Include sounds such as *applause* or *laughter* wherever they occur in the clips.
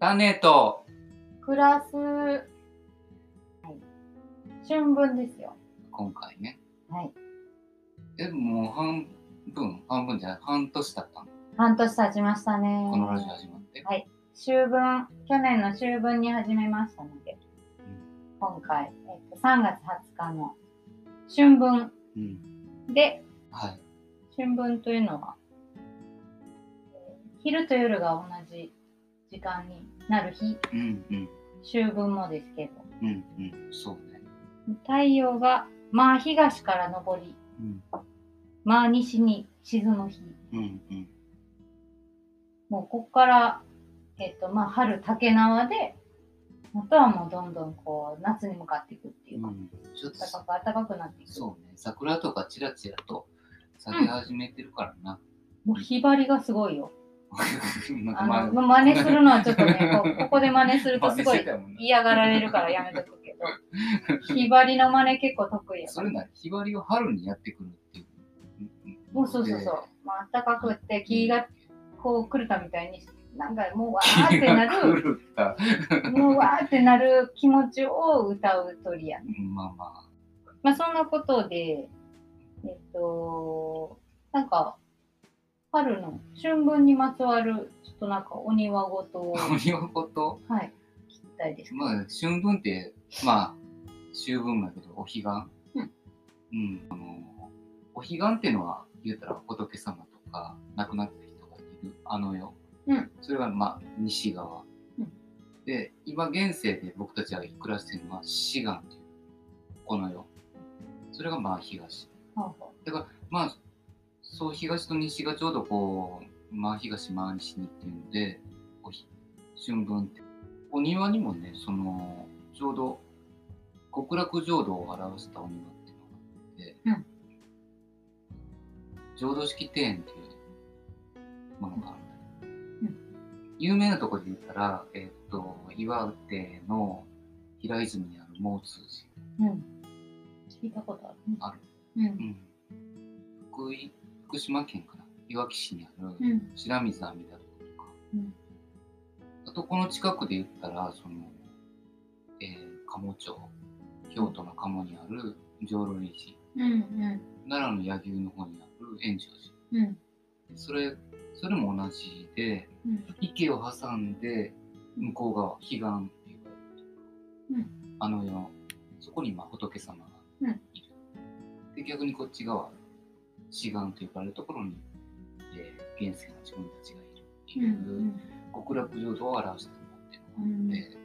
種とクラス、はい、春分ですよ。今回ね。はい。え、もう半分、半分じゃない、半年経ったの？半年経ちましたね。このラジオ始まって？はい。秋分、去年の秋分に始めましたので、今回、えっと、3月20日の春分うん。うん。で、はい。春分というのは、えー昼と夜が同じ時間になる日、うんうん。秋分もですけど、うんうん。そうね。太陽がまあ東から昇り、うん。まあ西に沈む日。うんうん。もうここから、えっ、と、まあ春竹縄で、あとはもうどんどんこう夏に向かっていくっていうか、うん、ちょっと暖かく暖かくなっていく。そうね、桜とかチラチラと咲き始めてるからな。もうひばりがすごいよ。*laughs* あ前の、真似するのはちょっとね、*laughs* こうここで真似するとすごい嫌がられるからやめとくけど、ひばりの真似結構得意や。それなり、ひばりを春にやってくるっていう。もうそうそうそう。まあ暖かくって木がこう狂ったみたいに、なんかもうわーってなる。もうわーってなる気持ちを歌う鳥やね。まあまあ。まあそんなことで、えっと、なんか、春の春分にまつわる、ちょっとなんかお庭ごとを、*laughs* お庭ことはい、聞きたいです。まあ、春分って、まあ、秋分だけど、お彼岸？うん。うん。あの、お彼岸っていうのは、言うたら仏様とか、亡くなった人がいる、あの世。うん。それが、まあ、西側。うんで、今現世で僕たちが暮らしてるのは、志願という、この世。それが、まあ、東。ほうほだから、まあ、そう、東と西がちょうどこう、まあ、東、まあ、西にっていうので、春分って。お庭にもね、その、ちょうど、極楽浄土を表したお庭っていうのがあって、浄土式庭園っていうものがあるんだけど、うん有名なところで言ったら、えーっと、岩手の平泉にある毛通寺。う。うん。聞いたことある、ね。ある。うん。うん福井福島県かないわき市にあるうん。白水阿弥陀堂とか、うんあとこの近くで言ったらその、えー、鴨町京都の鴨にある浄瑠璃寺うん。うん。奈良の柳生の方にある円成うん。寺それそれも同じでうん。池を挟んで向こう側彼岸って言われるとうん。あの世そこにまあ仏様がいる、で逆にこっち側志願と呼ばれるところに、えー、現世の自分たちがいるってうん。いう、極楽浄土を表してるものっていうのがあって、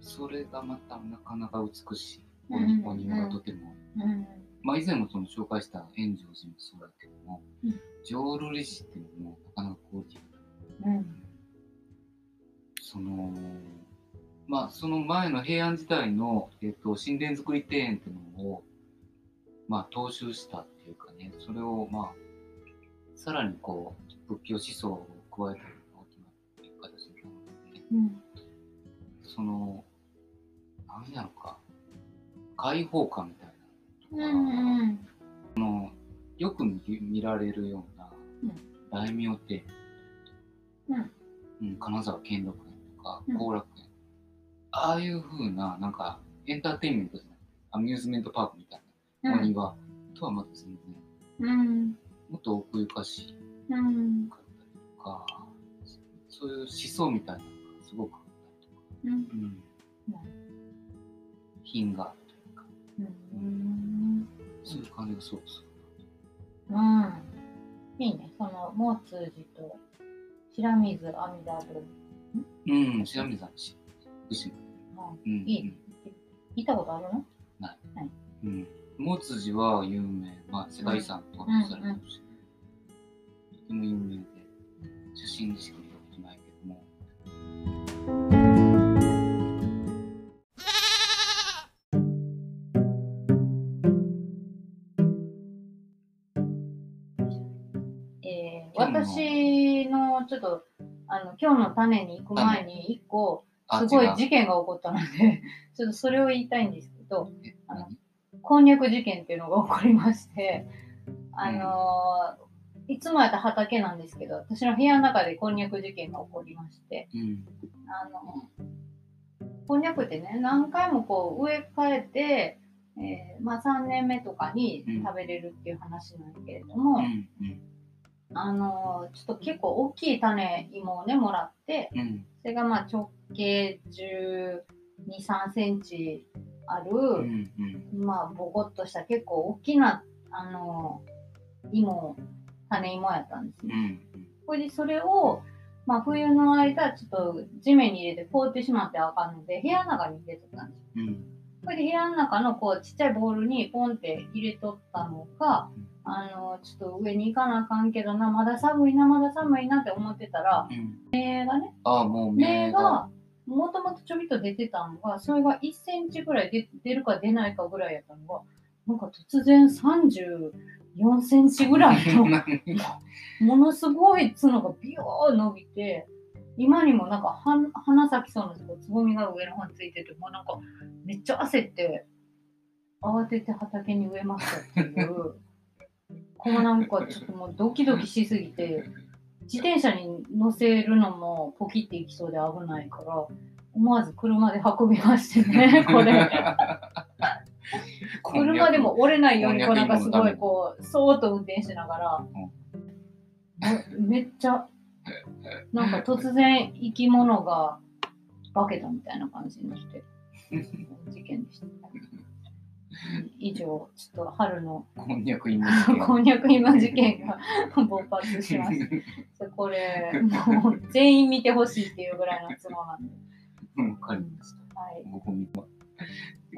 それがまたなかなか美しいおうん庭がとても、うん。まあ以前もその紹介した円成寺もそうだけども、うん浄瑠璃寺っていうのもなかなかクオリティがうん。そのまあその前の平安時代の、えっと神殿造り庭園っていうのをまあ踏襲したっていうかねそれをまあさらにこう仏教思想を加えたような大きなっていう形なので、ね、うん。その何やろか開放感みたいなうん。うん。そのよく見見られるようなうん。大名庭園、うん。うん、金沢兼六園とかうん。後楽園、ああいう風ななんかエンターテインメントじゃない。アミューズメントパークみたいなお庭とはまた全然。うん。もっと奥ゆかしうん。かったりとかそういう思想みたいなのがすごくあったりとか、うん。うん、品があるというか。うん。そういう感じがすごくすうん。いいね。その、毛通寺と白水阿弥陀堂。るうん。白水さん。し福島うん。うん。いい。ね。行ったことあるの？うん、モツジは有名、まあ、世界遺産登録されてるし、とても有名で、写真でしか見たことないけども、えー私のちょっと、あの、今日の種に行く前に一個、あすごい事件が起こったので、*laughs* ちょっとそれを言いたいんですけど、えあの何？こんにゃく事件っていうのが起こりまして、あのーいつもやったら畑なんですけど、私の部屋の中でこんにゃく事件が起こりまして、うん。あの、こんにゃくってね、何回もこう植え替えて、えーまあ3年目とかに食べれるっていう話なんだけれども、うん。うん。あの、ちょっと結構大きい種芋をね、もらって、うん。それがまあ直径12、3センチある、うん。うん。まあボコっとした結構大きな、あの、芋、種芋やったんですね。うん。これでそれを、まあ冬の間、ちょっと地面に入れて凍ってしまってあかんので、部屋の中に入れとったんですよ。うん。これで部屋の中のこうちっちゃいボウルにポンって入れとったのが、あの、ちょっと上に行かなあかんけどな、まだ寒いな、まだ寒いなって思ってたら、うん。芽がね、ああ、もう芽目が。が、もともとちょびっと出てたのが、それが1センチぐらい出出るか出ないかぐらいやったのが、なんか突然34センチぐらいの、*laughs* ものすごい角がビヨー伸びて、今にもなんかは花咲きそうなとこつぼみが上の方についてて、もうなんかめっちゃ焦って、慌てて畑に植えましたっていう、こうなんかちょっともうドキドキしすぎて、自転車に乗せるのもポキっていきそうで危ないから、思わず車で運びましてね、*laughs* これ。*laughs* 車でも折れないようにこうなんかすごいこうそーっと運転しながら、めめっちゃなんか突然生き物が化けたみたいな感じにして事件でした。以上ちょっと春のこんにゃく芋事件。*laughs* こんにゃく今事件が勃発しました。*laughs* これもう全員見てほしいっていうぐらいのつもなんで。うんわかりました。はい。僕も見た。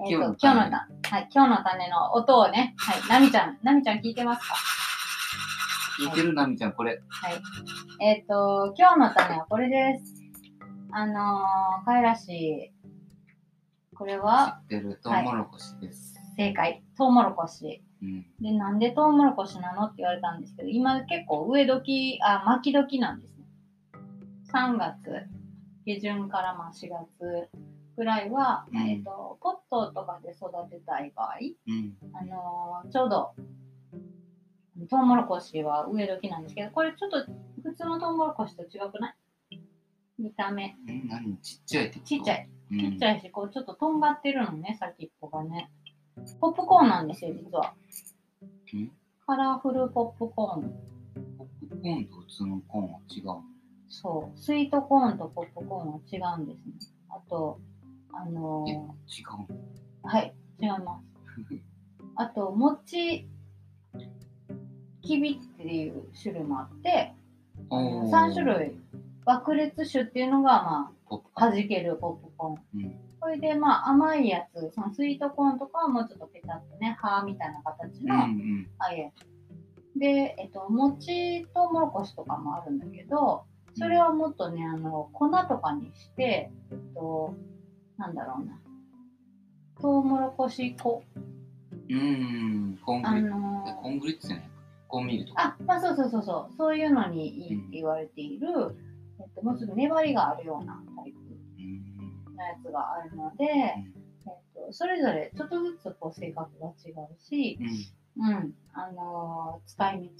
えっと、今日の種、はい、今日の種の音をね、はい、なみちゃん、なみちゃん聞いてますか？聞いてるなみちゃん、これ。はい。えっ、と、今日の種はこれです。あのー、かいらしい。これ知はってるトウモロコシです。正解。トウモロコシ。うん。で、なんでトウモロコシなのって言われたんですけど、今結構植え時、あ、巻き時なんですね。3月下旬からまあ4月ぐらいは、うんえっ、と、ポットとかで育てたい場合、うん。あのーちょうど、トウモロコシは植え時なんですけど、これちょっと普通のトウモロコシと違くない？見た目。え、何？ちっちゃいってちっちゃい。うんちっちゃいし、こうちょっととんがってるのね、先っぽがね。ポップコーンなんですよ、実は。うん？カラフルポップコーン。ポップコーンと普通のコーンは違う。そう。スイートコーンとポップコーンは違うんですね。あと、あのえ、ー違う。はい、違います。*laughs* あと、餅きびっていう種類もあって、おー3種。類、爆裂種っていうのが、まあ。弾けるポップコーン。うん。それで、まあ、甘いやつ、そのスイートコーンとかはもうちょっとペタッとね、歯みたいな形うんうの、ん。ああいうやつ。で、えっと、餅とうもろこしとかもあるんだけど、それはもっとね、あの、粉とかにして、えっと、なんだろうな。とうもろこし粉。うん。コーングあリッツ。のえコーングリッツじゃないか。コーンミールとか。あ、まあそうそうそうそう、そういうのにいいって言われている、えっと、もうちょっと粘りがあるようなタイプうん。のやつがあるので、えっと、それぞれちょっとずつこう性格が違うし、うん。うん、あのー使い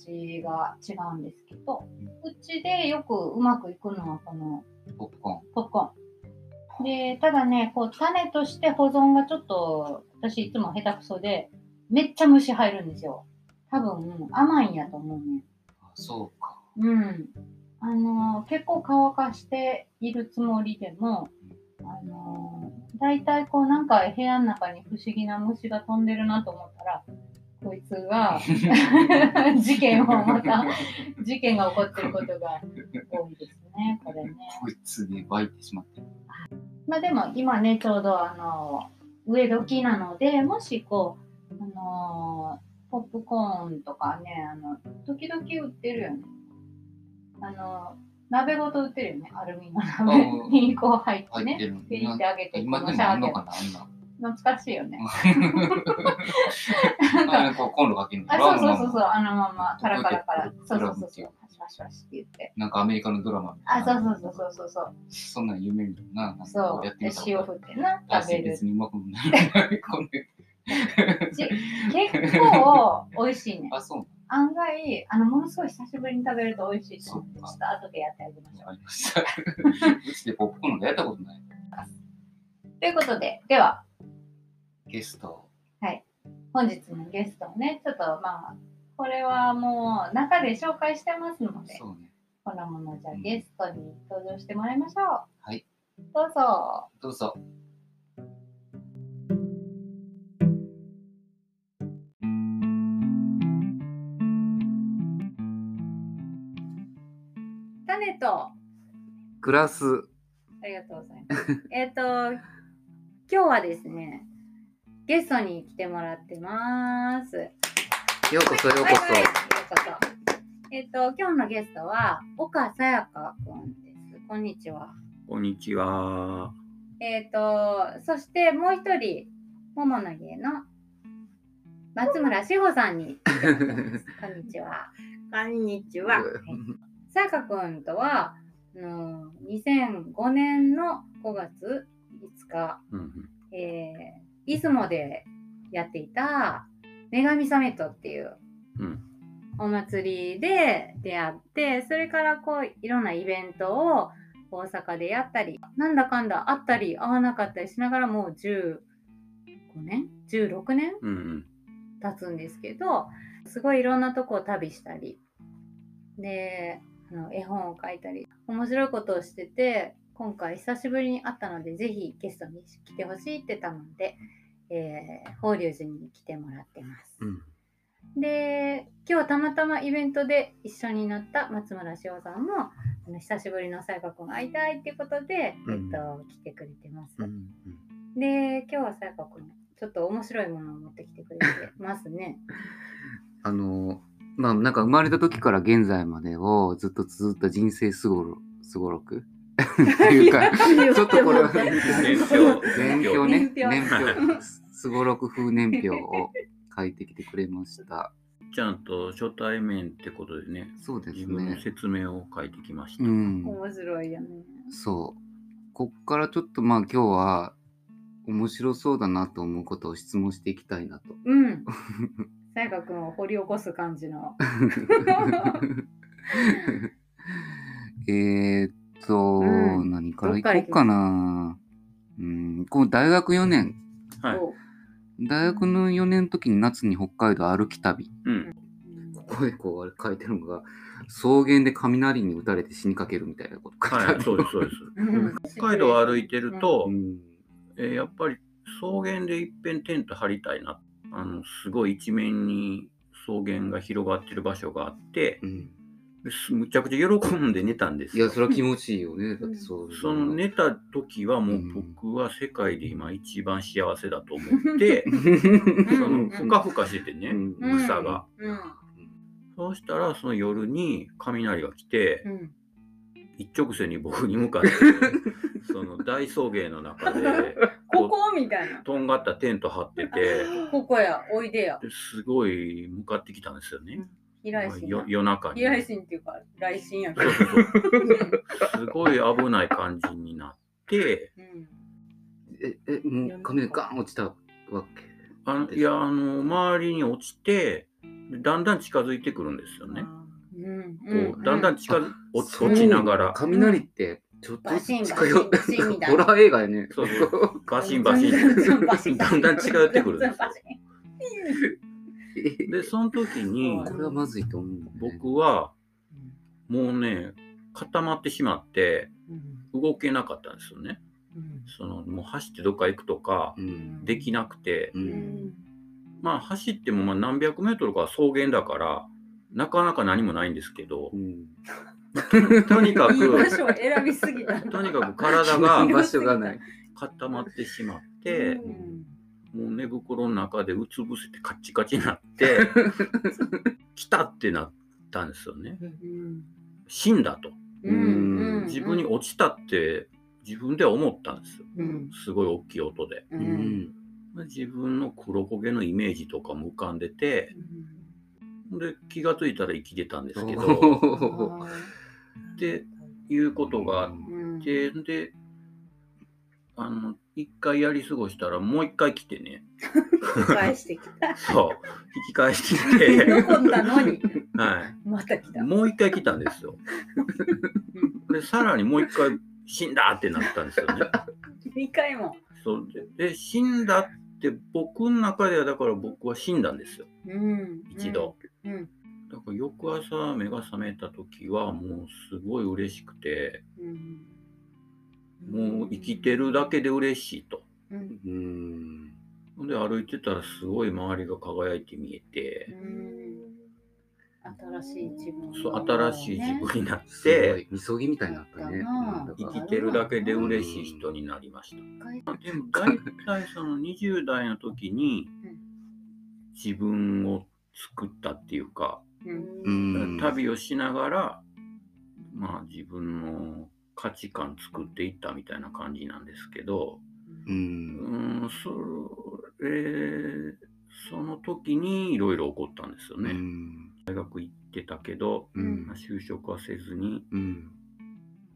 道が違うんですけど、うちでよくうまくいくのはこのポップコーン。ポップコーン。で、ただね、こう種として保存がちょっと、私いつも下手くそで、めっちゃ虫入るんですよ。多分甘いんやと思うね。あ、そうか。うん。あのー結構乾かしているつもりでも、あのー、大体こうなんか部屋の中に不思議な虫が飛んでるなと思ったら、こいつが *laughs* 事件をまた、事件が起こってることが多いですね、これね。こいつで湧いてしまってる。まあでも今ね、ちょうどあの、植え時なので、もしこう、あのーポップコーンとかね、あの、時々売ってるよね。あの、鍋ごと売ってるよね、アルミの鍋うんにこう入ってね、入リってあげて、このかなあんな。懐かしいよね。*laughs* あれこうコンロかけるのあ、そうそうそうそう、あのままカラカラカラ、そうそうそうそう、パシパシパシって言って。なんかアメリカのドラマみたいあ、な。そうそうそうそうそうそんなん夢見るな。なんかそう。こやってでみた塩振ってな、食べる。別にうまくもない。こんなち結構美味しいね。*laughs* あ、そう。案外あのものすごい久しぶりに食べると美味しいと思ちょっと後でやってあげましょうわかりました。*laughs* うちでポップコーンやったことない。ということでではゲスト。本日のゲストをねちょっとまあこれはもう中で紹介してますのでそうね。こんなものじゃあうんゲストに登場してもらいましょうはい。どうぞどうぞ。とグラス。ありがとうございます。えっと、今日はですね、ゲストに来てもらってます。ようこそようこはいはい、ようこそ。えっと、今日のゲストは、岡さやかくんです。こんにちは。こんにちは。えっと、そしてもう一人、桃の家の松村志保さんに。*laughs* こんにちは。こんにちは。さやかくんとは、あの2005年の5月5日、うんえー、出雲でやっていた女神サミットっていううん。お祭りで出会ってそれからこういろんなイベントを大阪でやったりなんだかんだあったり会わなかったりしながらもう15年？16年？うんうん。経つんですけどすごいいろんなとこを旅したり。であの絵本を描いたり面白いことをしてて今回久しぶりに会ったのでぜひゲストに来てほしいって頼んで、えー法隆寺に来てもらってます。うんで今日はたまたまイベントで一緒になった松村志保さんもあの久しぶりのさやかくん会いたいっていうことで、うんえっと、来てくれてます。うんで今日はさやかくんちょっと面白いものを持ってきてくれてますね。*laughs* あの、まあなんか生まれた時から現在までをずっと綴った人生すごろすごろく？*laughs* っていうか、ちょっとこれは年表年表ね、年年表表、すごろく風年表を書いてきてくれました。ちゃんと初対面ってことでね、そうです自分のね。説明を書いてきました。うん。面白いよね。そう。こっからちょっとまあ今日は面白そうだなと思うことを質問していきたいなと。うん。*laughs* さやかくんを掘り起こす感じの。*laughs* えーっと、うん何からいこうかな。うん、この大学4年、はい。お大学の4年の時に夏に北海道歩き旅。うん。ここでこうあれ書いてるのが、草原で雷に打たれて死にかけるみたいなこと書いてある。はい、そうです、そうです。うん北海道を歩いてると、うんえーやっぱり草原でいっぺんテント張りたいな。あの、すごい一面に草原が広がってる場所があって、うんむちゃくちゃ喜んで寝たんですよいや、それは気持ちいいよね。*laughs* だってそう。その寝た時はもううん僕は世界で今一番幸せだと思って、んそのふかふかしててね、うんうん草が。うん。そうしたらその夜に雷が来て、うん。一直線に僕に向かって、*laughs* その大草原の中で、*laughs* ここみたいな。とんがったテント張ってて、*laughs* ここや、おいでや。ですごい向かってきたんですよね。平井心よ。夜中に。平井心っていうか、来心やけど。*laughs* すごい危ない感じになって、うんえ、え、もう髪がガン落ちたわけ？あのいや、あの、周りに落ちて、でだんだん近づいてくるんですよね。うんこうだんだん近づ、落ちながら、雷って、ちょっとバシン近寄バシンバシンみたいなホラー映画やね。そうそうバシンバシンズンバシンだんだん近寄ってくるんですよバシンで、その時にう、これはまずいと思う、ね。僕は、もうね、固まってしまって、うん動けなかったんですよね。うんその、もう走ってどっか行くとかう、ん。できなくて、う。うんんまあ走ってもまあ何百メートルかは草原だから、なかなか何もないんですけどう、ん。*laughs* とにかく、選びすぎた。とにかく体が場所がない。固まってしまって、うんもう寝袋の中でうつ伏せてカッチカチになって、*laughs* 来たってなったんですよね。うん死んだと。うん自分に落ちたって自分では思ったんですよ。うんすごい大きい音で。ううんん。自分の黒焦げのイメージとかも浮かんでて、で気がついたら生きてたんですけど、っていうことがあっうん。て、で、あの一回やり過ごしたらもう一回来てね。返してきた。*laughs* そう。引き返して。きて、残ったのに、はまた来た。い、もう一回来たんですよ。でさらにもう一回死んだってなったんですよね。2回も。そう。でで死んだって僕の中ではだから僕は死んだんですよ。うん。一度、うん。だから翌朝目が覚めた時はもうすごい嬉しくてうん。もう生きてるだけで嬉しいとうん。うん。で歩いてたらすごい周りが輝いて見えて、うん新しい自分そう新しい自分になっすて、ごい、みそぎみたいになったね。生きてるだけで嬉しい人になりました。でも大体その20代の時にうん自分を作ったっていうか、うんうん。旅をしながら、まあ自分の価値観作っていったみたいな感じなんですけど、う。うんん、それ、その時にいろいろ起こったんですよね。うん。大学行ってたけど、うんまあ就職はせずに、うん。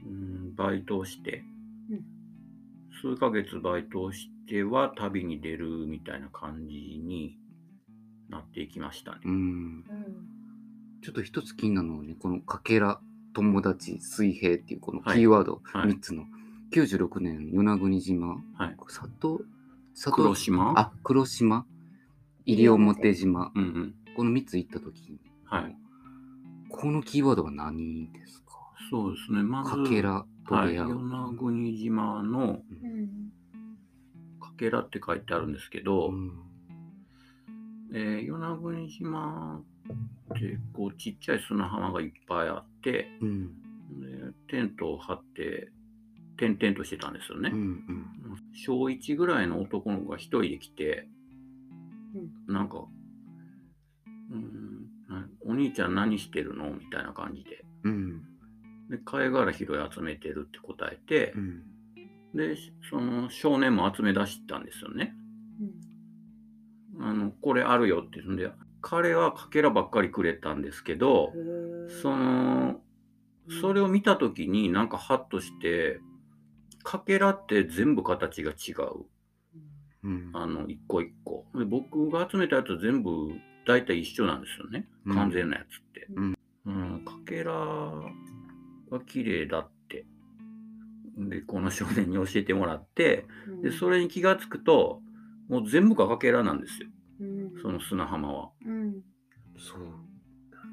うん、バイトをして、うん数ヶ月バイトをしては旅に出るみたいな感じになっていきましたね。うん。ちょっと一つ気になるのはね、このかけら、友達、水平っていうこのキーワードはい3つの、96年、与那国島、はい。里、里黒島？あ、黒島、西表島、うんうん。この3つ行った時に、はい。このキーワードは何ですか？そうですね。まず、かけらとはい。出会う。与那国島のうんかけらって書いてあるんですけど、うんえー与那国島ってこうちっちゃい砂浜がいっぱいあって、うん。でテントを張って点々としてたんですよね。うん。うん。小1ぐらいの男の子が一人で来て、なんか、うん、なお兄ちゃん何してるのみたいな感じで。うん。で、貝殻拾い集めてるって答えてう、ん。で、その少年も集め出したんですよね。あの、これあるよって言うんで、彼はかけらばっかりくれたんですけど、その、それを見たときになんかハッとして、かけらって全部形が違う。うん。あの、一個一個。で僕が集めたやつは全部大体一緒なんですよね。うん完全なやつって。うんうんかけらが綺麗だって。で、この少年に教えてもらって、で、それに気がつくと、もう全部がかけらなんですよ。その砂浜は。うんそう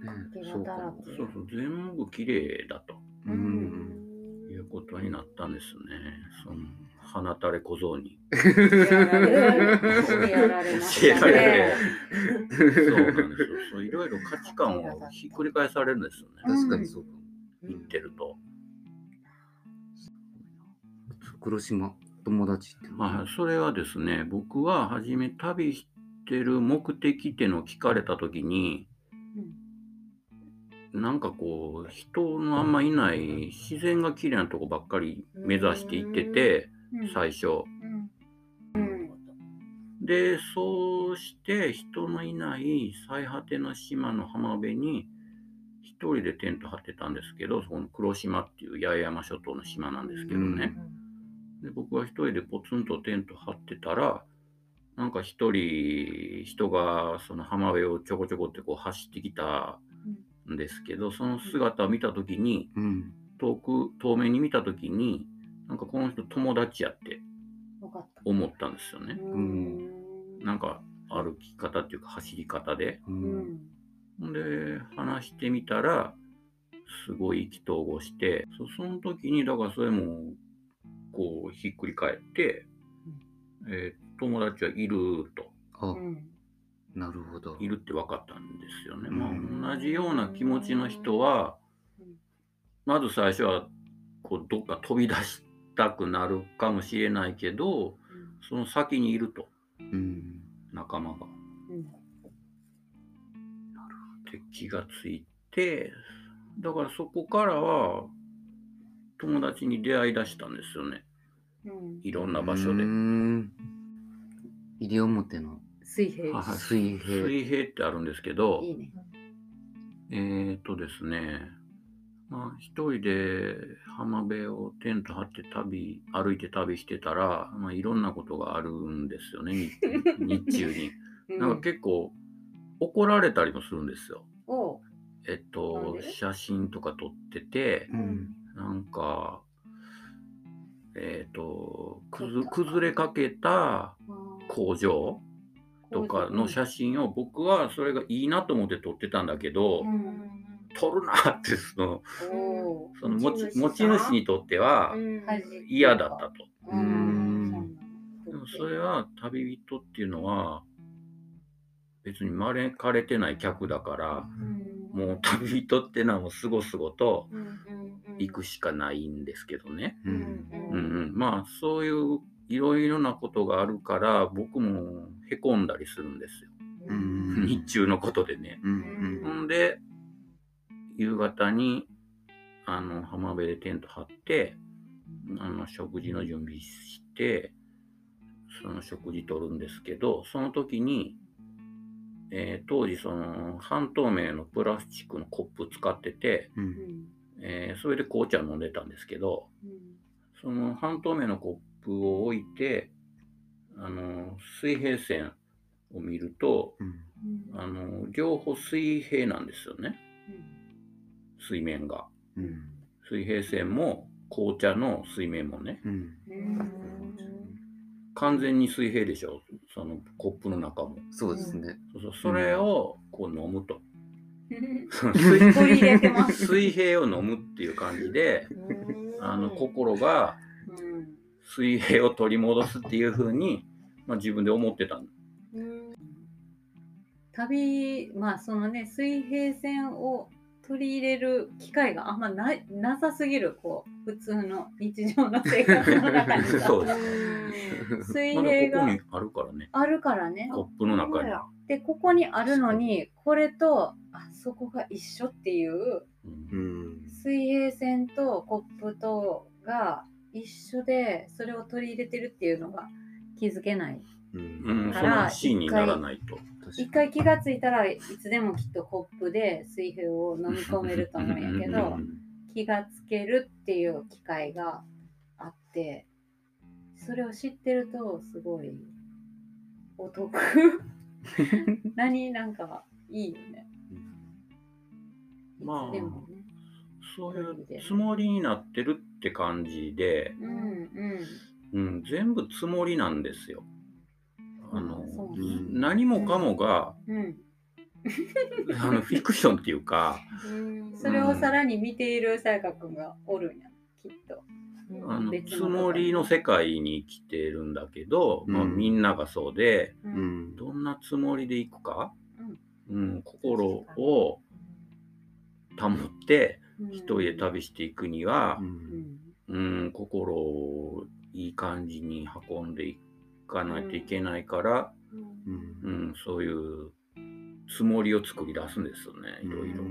だね。そうそうそう、全部綺麗だとうん。いうことになったんですね。その、放たれ小僧に。やられました教えられね。そうなんですよ。そういろいろ価値観をひっくり返されるんですよね。確かにそうかも。言ってると。黒島、友達って。はい、それはですね、僕は初め旅してる目的っていうのを聞かれたときに、なんかこう、人のあんまいない自然が綺麗なとこばっかり目指していってて、最初。で、そうして人のいない最果ての島の浜辺に一人でテント張ってたんですけど、そこの黒島っていう八重山諸島の島なんですけどね。で僕は一人でポツンとテント張ってたら、なんか一人人がその浜辺をちょこちょこってこう走ってきたんですけど、その姿を見たときに、うん。遠く、遠目に見たときに、なんかこの人友達やって。思ったんですよね。うんなんか歩き方っていうか走り方で。んんほんで、話してみたら、すごい意気投合して、そその時に、だからそれも、こう、ひっくり返って、えー友達はいると、あう、んなるほど。いるって分かったんですよね。うんまあ、同じような気持ちの人はうん、まず最初は、こう、どっか飛び出したくなるかもしれないけど、その先にいると、うん。仲間が。うんって気がついて、だからそこからは友達に出会い出したんですよね。うんいろんな場所でう。ん。西表の水平はい水平。水平ってあるんですけど、いいね。えーとですね、まあ、一人で浜辺をテント張って旅、歩いて旅してたら、まあ、いろんなことがあるんですよね、日 *laughs* 日中に。なんか結構怒られたりもするんですよ。えっと、で？写真とか撮ってて、うんなんか、えっと、くず崩れかけた工場とかの写真を僕はそれがいいなと思って撮ってたんだけど、うん。撮るなってそのその持ち持ち主にとってはうん。嫌だったと。でもそれは旅人っていうのは別に招かれてない客だからうん。もう旅人ってのはもうすごすごと行くしかないんですけどね。まあそういういろいろなことがあるから僕もへこんだりするんですよ。うん日中のことでね。うんほんで夕方にあの浜辺でテント張ってあの食事の準備してその食事とるんですけどその時に、えー当時その半透明のプラスチックのコップ使ってて、ううんんえーそれで紅茶飲んでたんですけどその半透明のコップを置いてあの水平線を見るとうん。うん。あの両方水平なんですよね。水面が。うん。水平線も紅茶の水面もね。うん。完全に水平でしょ。そのコップの中も。そうですね。そうそう。それをこう飲むと、*laughs* 水平を飲むっていう感じであの心がうん水平を取り戻すっていう風に、まあ、自分で思ってたの。旅まあそのね水平線を取り入れる機会があんまないなさすぎるこう普通の日常の生活の中に。さ *laughs* そうで水まだ平がここにあるからね。あるからね。コップの中に、でここにあるのにこれとあそこが一緒っていう。水平線とコップとが一緒でそれを取り入れてるっていうのが気づけない。うん、そからのシーンにならないと。一回気がついたらいつでもきっとコップで水平を飲み込めると思うんやけどうん。気がつけるっていう機会があってそれを知ってるとすごいお得。*laughs* 何なんかいいよね。まあでもね。そういうつもりになってるって感じで、うんうん。うん、全部つもりなんですよ。あのあそううん何もかもがうん。*laughs* あのフィクションっていうかそれをさらに見ているさやかくんがおるんや。きっと。あのつもりの世界に生きてるんだけど、まあ、うんみんながそうでどんなつもりでいくか、うん、心を保って一人で旅していくにはう、うんんうん、心をいい感じに運んでいかないといけないから、うんうんそういうつもりを作り出すんですよねいろいろ。う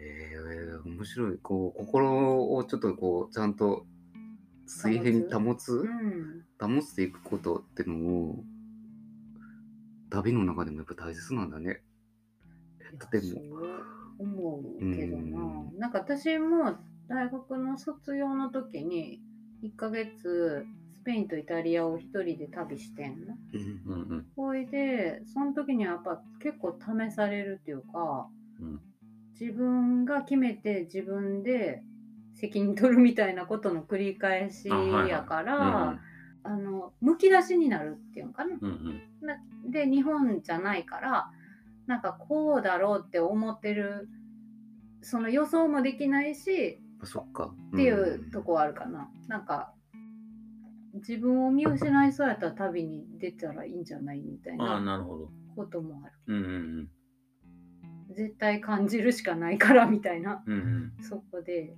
えー、面白い。こう、心をちょっとこう、ちゃんと水平に保つうん保つていくことってのを、旅の中でもやっぱ大切なんだね。でも、そう思うけどな、うん。なんか私も大学の卒業の時に1ヶ月スペインとイタリアを一人で旅してんの。うん。うんうん。ほいでその時にはやっぱ結構試されるっていうかうん。自分が決めて自分で責任取るみたいなことの繰り返しあはいはい。やから、あのむき出しになるっていうのかな。うんうん。なで日本じゃないからなんかこうだろうって思ってるその予想もできないしあそっか。っていうとこはあるかな、なんか自分を見失いそうやったら旅に出たらいいんじゃないみたいうんああななるほど。こともある。うんうん絶対感じるしかないからみたいな。うんうん。そこで。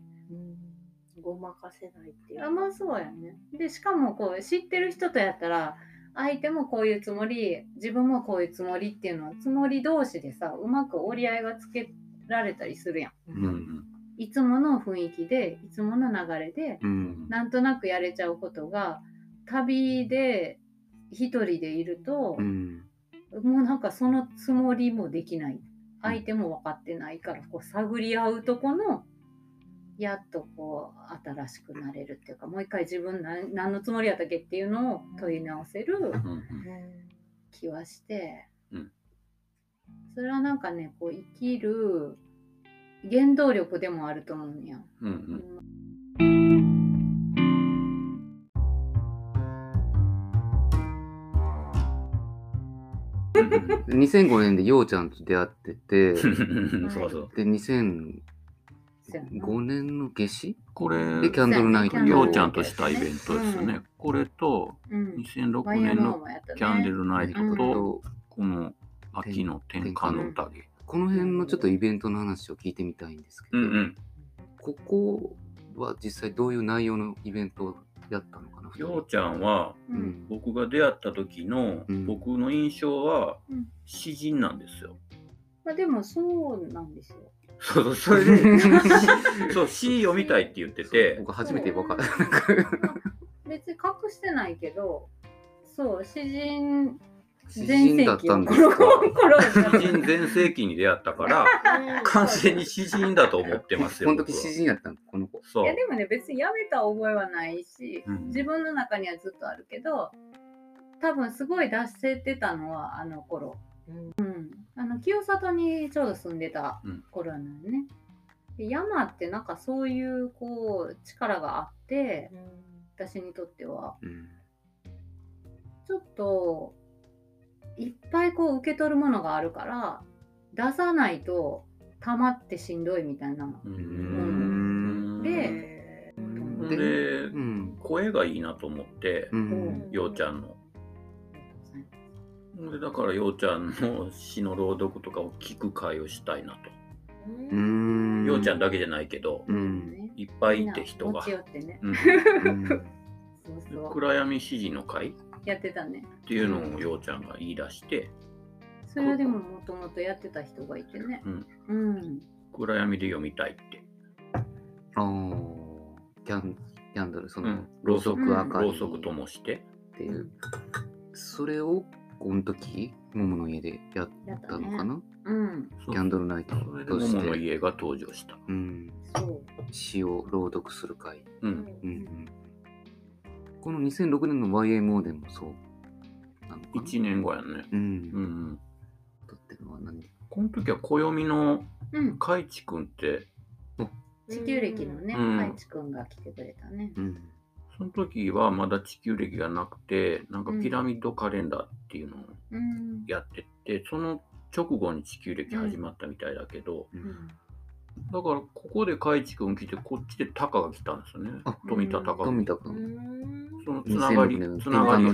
ごまかせないっていう。あまあそうやね。でしかもこう知ってる人とやったら相手もこういうつもり自分もこういうつもりっていうのはつもり同士でさうまく折り合いがつけられたりするやんうんうんいつもの雰囲気でいつもの流れでうん。なんとなくやれちゃうことが旅で一人でいるとう、ん。もうなんかそのつもりもできない相手も分かってないからこう探り合うとこのやっとこう新しくなれるっていうかもう一回自分何何のつもりやったっけっていうのを問い直せる気はして、それはなんかねこう生きる原動力でもあると思うんや。うんうん。*laughs* 2005年でようちゃんと出会ってて。*laughs* で2000 5年の夏至？これ、でキャンドルナイト。ようちゃんとしたイベントですよね。これと、2006年のキャンドルナイトと、この秋の天下の宴。この辺のちょっとイベントの話を聞いてみたいんですけど、うんうん、ここは実際どういう内容のイベントやったのかな？ようちゃんは、僕が出会った時の、僕の印象は詩人なんですよ。まあ、でもそうなんですよ。そうそう、それで、*laughs* そう、詩読みたいって言ってて、僕初めて分かった。別に隠してないけど、そう、詩人詩全盛人だったんですか？詩人全盛期に出会ったから、*laughs* 完全に詩人だと思ってますよ。この時詩人やったのこの子。そういや。でもね別にやめた覚えはないし、うん自分の中にはずっとあるけど多分すごい出せてたのはあの頃、うん、あの清里にちょうど住んでた頃なのね、で山ってなんかそういうこう力があって私にとっては。うんちょっといっぱいこう受け取るものがあるから出さないと溜まってしんどいみたいな。ううん。んででうん。声がいいなと思ってう、ん。ようちゃんの。でだからようちゃんの詩の朗読とかを聞く会をしたいなと。うん。ようちゃんだけじゃないけど、うん。ねいっぱいいて人が。暗闇詩人の会？っやってたね。ていうのをようちゃんが言い出して、それはでももともとやってた人がいてね。うん。うん。暗闇で読みたいって。あー。キャンキャンドル、その、うん。ろうそく明かり。ろうそくともして。っていう。それを、この時、モモの家でやったのかな、うん。キャンドルナイトとし桃のて、家が登場した。うん、そう。詩を朗読する会。うん。うん。うん、この2006年の YMO でもそう。なのかな？1年後やんね。うん。うんうん。とってのは何この時は暦のうん。海地君って、地球歴のねうん。海地くんが来てくれたね。うん。その時はまだ地球歴がなくて、なんかピラミッドカレンダーっていうのをうんやってて、その直後に地球歴始まったみたいだけど、うんだからここで海地君来て、こっちでタカが来たんですよねあ。富田タカ。富田君。そのつながり2006年、つながり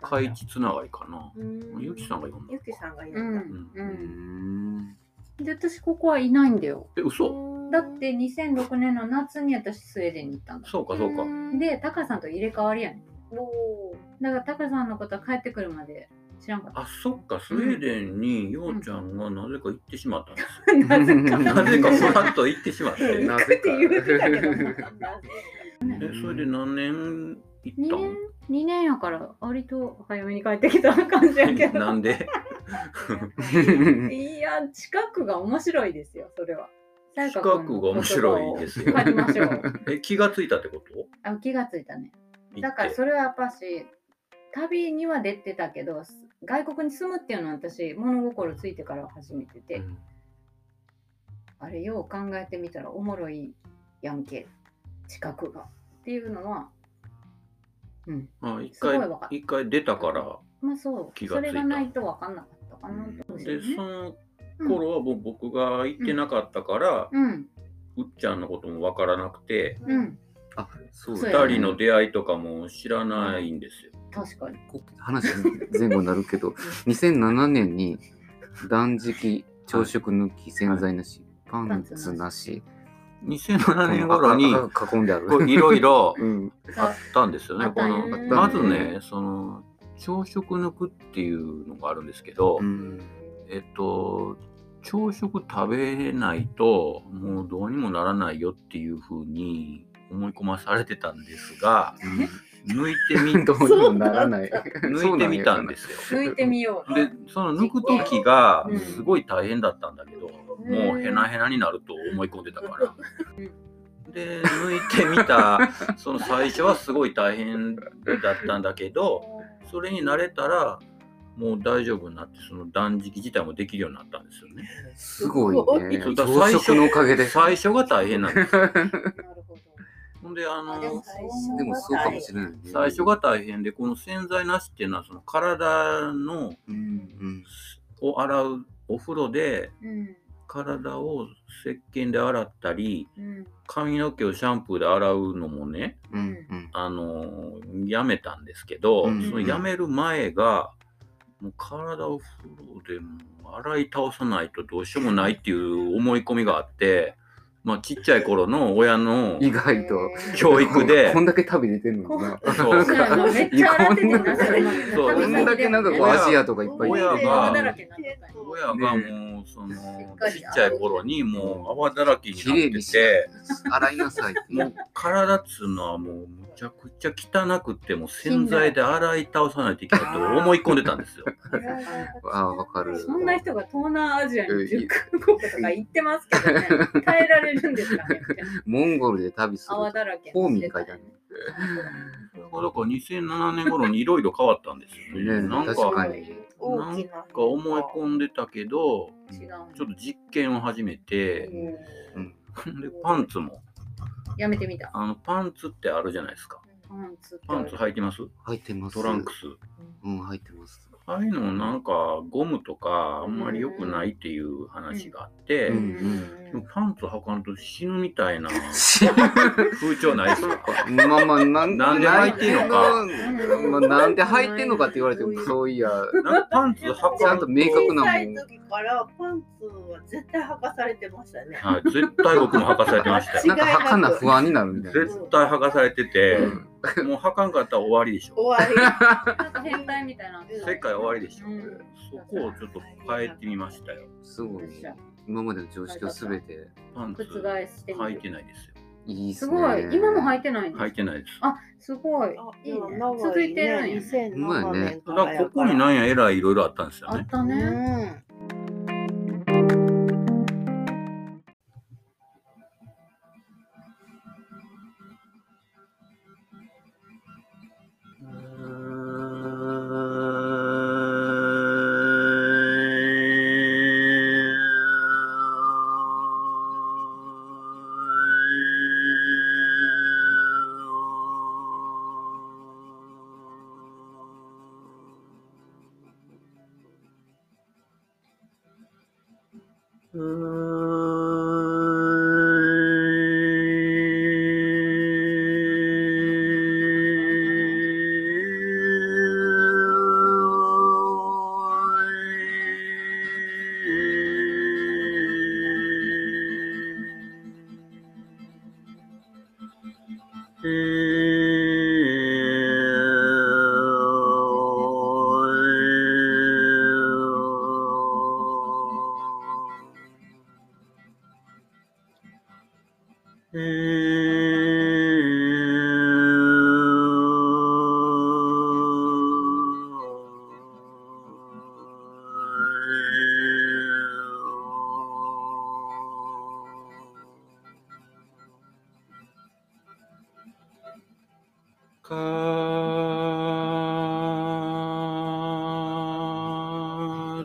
海地つながりかな。ゆきさんが読んだゆ。きさんがう読んだ。んううんん。で私ここはいないんだよえ、嘘だって2006年の夏に私スウェーデンに行ったんだ。そうかそうか。でタカさんと入れ替わりやねん。おだからタカさんのことは帰ってくるまで知らんかった。あ、そっか、スウェーデンにようちゃんがなぜか行ってしまったんですよ。なぜか。なぜかふらっと行ってしまって。なぜか。言ってたけどえ、それで何年行2った年？2年やから割と早めに帰ってきた感じやけのど。*laughs* なんで？いや近くが面白いですよそれは近くが面白いですよ帰りましょうえ、気がついたってことあ気がついたねだからそれはやっぱし旅には出てたけど外国に住むっていうのは私物心ついてから初めてで、うんあれよう考えてみたらおもろいやんけ近くがっていうのはうんあ一回一回出たから。まあそう気がついたそれがないと分かんなかったかなと思うで、その頃はもう僕が行ってなかったから、うんうっちゃんのこともわからなくて、うんあ、そうそうやね二人の出会いとかも知らないんですよ。確かにこ話前後になるけど、*laughs* 2007年に断食、朝食抜き、洗剤なし、パンツなし、2007年頃に、ああ囲んである。こういろいろ *laughs* うん。あったんですよね。このねまずね、その朝食抜くっていうのがあるんですけど、うん。えっと、朝食食べないともうどうにもならないよっていうふうに思い込まされてたんですが、抜いてみ *laughs* どうにもならない。抜いてみたんですよ。抜いてみよう。でその抜く時がうんすごい大変だったんだけど、うんもうヘナヘナになると思い込んでたからうん。で抜いてみたその最初はすごい大変だったんだけどそれに慣れたらもう大丈夫になってその断食自体もできるようになったんですよね。すごいね。そうだ朝食のおかげで。最初が大変なんですよ。なるほど。ほんであのでもでもそうかもしれないね。最初が大変でこの洗剤なしっていうのはその体のうんうん。を洗うお風呂でうん。体を石鹸で洗ったりうん。髪の毛をシャンプーで洗うのもねうんうん。あのやめたんですけど、うんそのやめる前がもう体を風呂でも洗い倒さないとどうしようもないっていう思い込みがあって、まあ、ちっちゃい頃の親の意外と。教育でこんだけ旅出てるのにな。そうそうやなめっちゃ洗っててな、それまでそうこんだけなんかこう親足跡がいっぱい親が泡だらけになって親がもうそのちっちゃい頃にもう泡だらけにな綺っててて。洗いなさいって。もう体っつうのはもうむちゃくちゃ汚くてもう洗剤で洗い倒さないといけないと思い込んでたんですよ。ああ、わかる。そんな人が東南アジアに10カ国とか行ってますけどね、耐えられるんですかねみたいなモンゴルで旅する。泡だらけ。ホーミーって書いてある。だから2007年頃にいろいろ変わったんですよね。ねなんか確かになんか思い込んでたけど。ちょっと実験を始めて、うんでパンツも、やめてみた。あのパンツってあるじゃないですか。パンツパンツ履いてます？入ってます。トランクス。うん、入ってます。ああいうのなんかゴムとかあんまり良くないっていう話があって、うん。でもパンツ履かんと死ぬみたいな風潮ないですか？まあまあ、なんなんで履いてんのか？まあ、なんで履いてんのかって言われても、そういや、なんかパンツ履かんちゃんと明確なもん。小さい時からパンツは絶対履かされてましたね。はい、絶対僕も履かされてましたよ。なんか履かな不安になるみたいな。絶対履かされてて、うん *laughs* もう履かんかったら終わりでしょ。終わり。*laughs* なんか変態みたいな。世界終わりでしょ。うんそこをちょっと変えてみましたよ。すごい。今までの常識をすべてパンツ覆して履いてないですよ。いいっすごい。今も履いてないんです履いてないです。あ、すごい。いいね。続いてるんや。2007年だかかららここになんやえらいいろいろあったんですよね。あったね。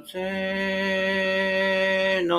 風の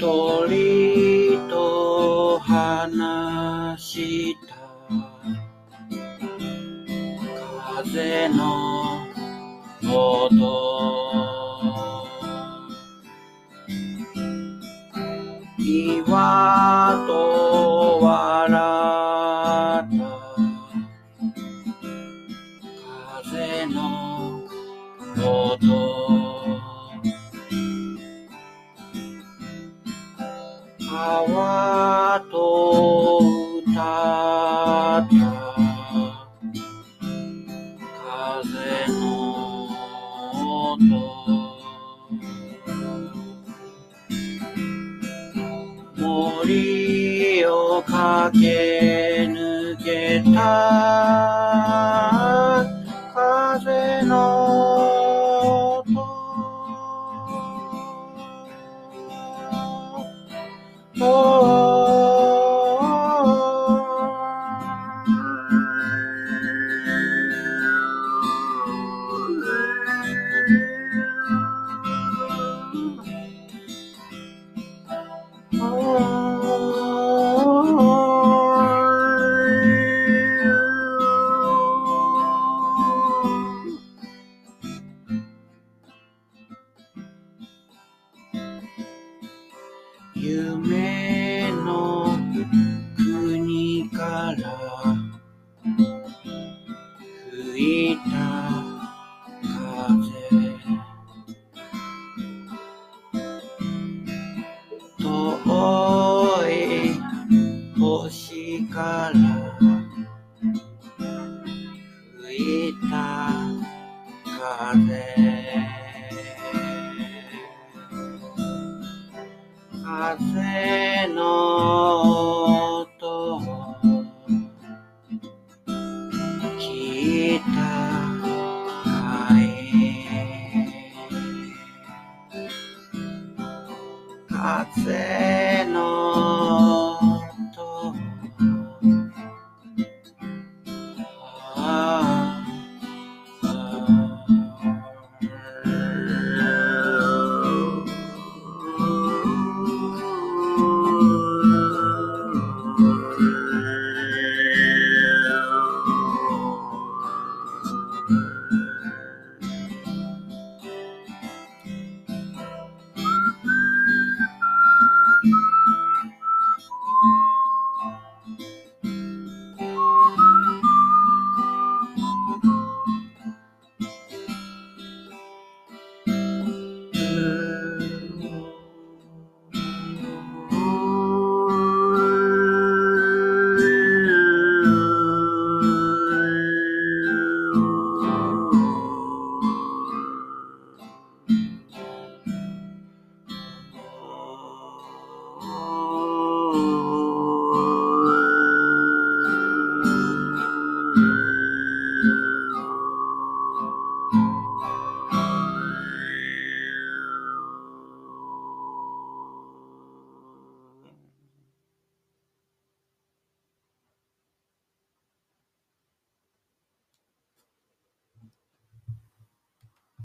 鳥と話した。風の音。